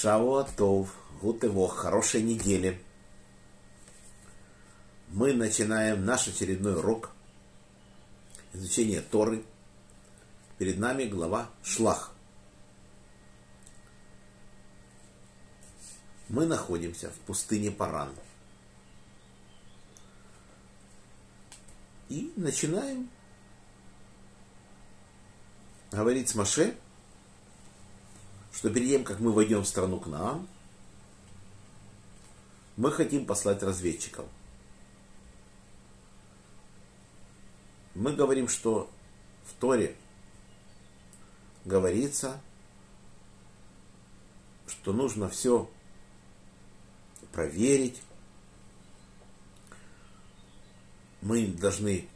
Шавуатов, Гутывох, хорошей недели. Мы начинаем наш очередной урок изучения Торы. Перед нами глава Шлах. Мы находимся в пустыне Паран. И начинаем говорить с Маше что перед тем, как мы войдем в страну к нам, мы хотим послать разведчиков. Мы говорим, что в Торе говорится, что нужно все проверить. Мы должны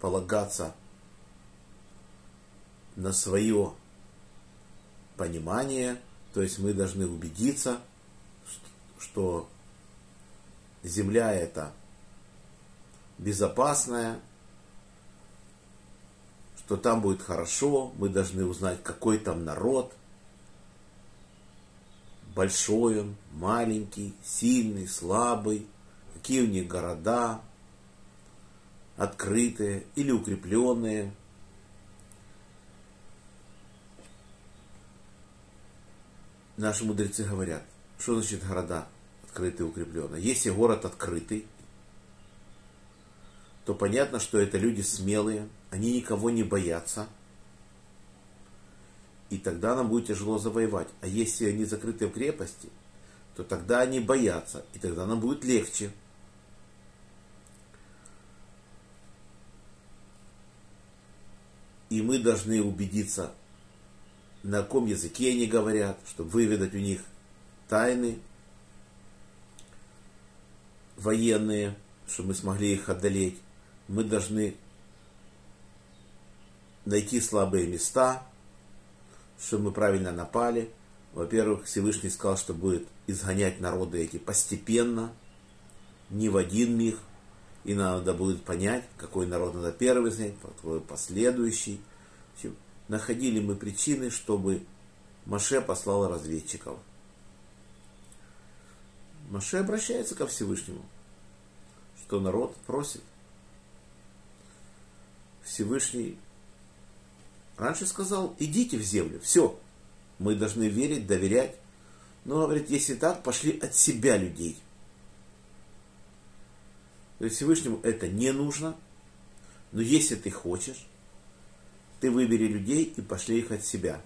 полагаться на свое понимание, то есть мы должны убедиться, что Земля это безопасная, что там будет хорошо, мы должны узнать, какой там народ, большой он, маленький, сильный, слабый, какие у них города, открытые или укрепленные – наши мудрецы говорят, что значит города открытые, укрепленные. Если город открытый, то понятно, что это люди смелые, они никого не боятся, и тогда нам будет тяжело завоевать. А если они закрыты в крепости, то тогда они боятся, и тогда нам будет легче. И мы должны убедиться на каком языке они говорят, чтобы выведать у них тайны военные, чтобы мы смогли их одолеть. Мы должны найти слабые места, чтобы мы правильно напали. Во-первых, Всевышний сказал, что будет изгонять народы эти постепенно, не в один миг. И надо будет понять, какой народ надо первый снять, какой последующий находили мы причины, чтобы Маше послал разведчиков. Маше обращается ко Всевышнему, что народ просит. Всевышний раньше сказал, идите в землю, все, мы должны верить, доверять. Но, говорит, если так, пошли от себя людей. То есть Всевышнему это не нужно, но если ты хочешь, ты выбери людей и пошли их от себя.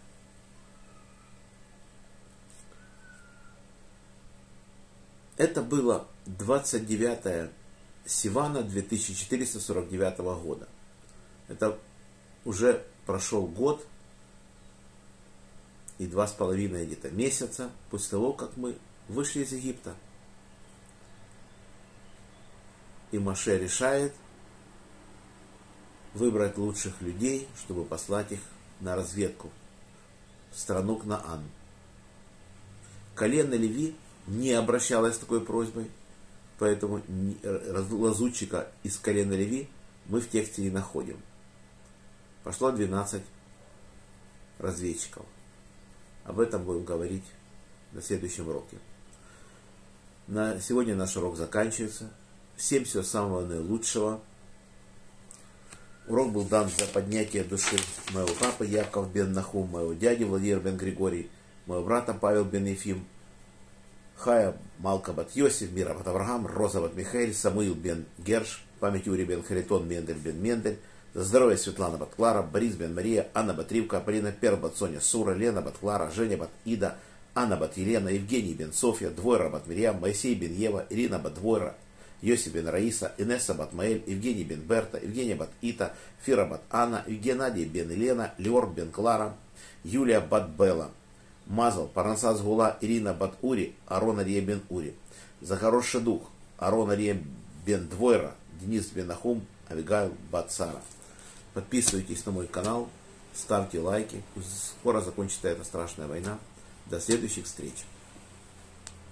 Это было 29 Сивана 2449 года. Это уже прошел год и два с половиной где-то месяца после того, как мы вышли из Египта. И Маше решает – выбрать лучших людей, чтобы послать их на разведку в страну Кнаан. Колено Леви не обращалась с такой просьбой, поэтому лазутчика из колена Леви мы в тексте не находим. Пошло 12 разведчиков. Об этом будем говорить на следующем уроке. На сегодня наш урок заканчивается. Всем всего самого наилучшего. Урок был дан за поднятие души моего папы Яков бен Нахум, моего дяди Владимир бен Григорий, моего брата Павел бен Ефим, Хая Малка бат Йосиф, Мира бат Авраам, Роза бат Михаил, Самуил бен Герш, память Юрий бен Харитон, Мендель бен Мендель, за здоровье Светлана бат Клара, Борис бен Мария, Анна бат Ривка, Полина Пер бат Соня Сура, Лена бат Клара, Женя бат Ида, Анна бат Елена, Евгений бен Софья, Двойра бат Мирьям, Моисей бен Ева, Ирина бат Двойра, Йосиф бен Раиса, Инесса бат Маэль, Евгений бен Берта, Евгения бат Ита, Фира бат Анна, Геннадий бен Елена, Леор бен Клара, Юлия бат Белла, Мазал, Парнасас Гула, Ирина бат Ури, Арон Ария бен Ури, Захарор Шедух, Арон Ария бен Двойра, Денис бен Ахум, Авигайл бат Сара. Подписывайтесь на мой канал, ставьте лайки. Скоро закончится эта страшная война. До следующих встреч.